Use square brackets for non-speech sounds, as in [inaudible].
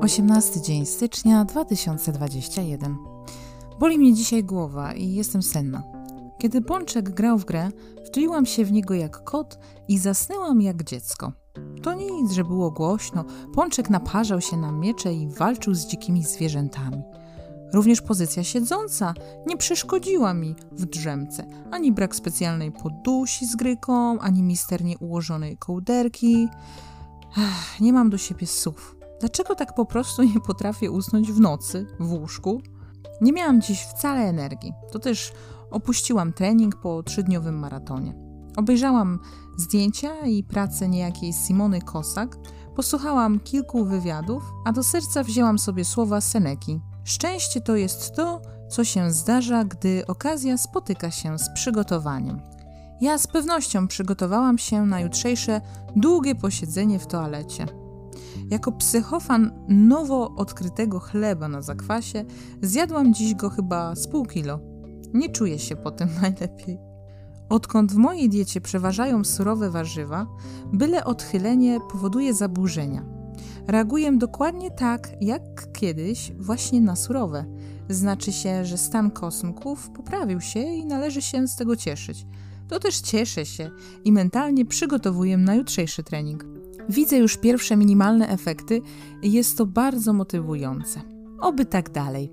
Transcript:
18 dzień stycznia 2021. Boli mnie dzisiaj głowa i jestem senna. Kiedy Pączek grał w grę, wtuliłam się w niego jak kot i zasnęłam jak dziecko. To nic, że było głośno. Pączek naparzał się na miecze i walczył z dzikimi zwierzętami. Również pozycja siedząca nie przeszkodziła mi w drzemce. Ani brak specjalnej podusi z gryką, ani misternie ułożonej kołderki. Nie mam do siebie słów. Dlaczego tak po prostu nie potrafię usnąć w nocy, w łóżku? Nie miałam dziś wcale energii. To też opuściłam trening po trzydniowym maratonie. Obejrzałam zdjęcia i pracę niejakiej Simony Kosak, posłuchałam kilku wywiadów, a do serca wzięłam sobie słowa Seneki. Szczęście to jest to, co się zdarza, gdy okazja spotyka się z przygotowaniem. Ja z pewnością przygotowałam się na jutrzejsze długie posiedzenie w toalecie. Jako psychofan nowo odkrytego chleba na zakwasie zjadłam dziś go chyba z pół kilo. Nie czuję się po tym [laughs] najlepiej. Odkąd w mojej diecie przeważają surowe warzywa, byle odchylenie powoduje zaburzenia. Reaguję dokładnie tak, jak kiedyś, właśnie na surowe. Znaczy się, że stan kosmków poprawił się i należy się z tego cieszyć. To też cieszę się i mentalnie przygotowuję na jutrzejszy trening. Widzę już pierwsze minimalne efekty i jest to bardzo motywujące. Oby tak dalej.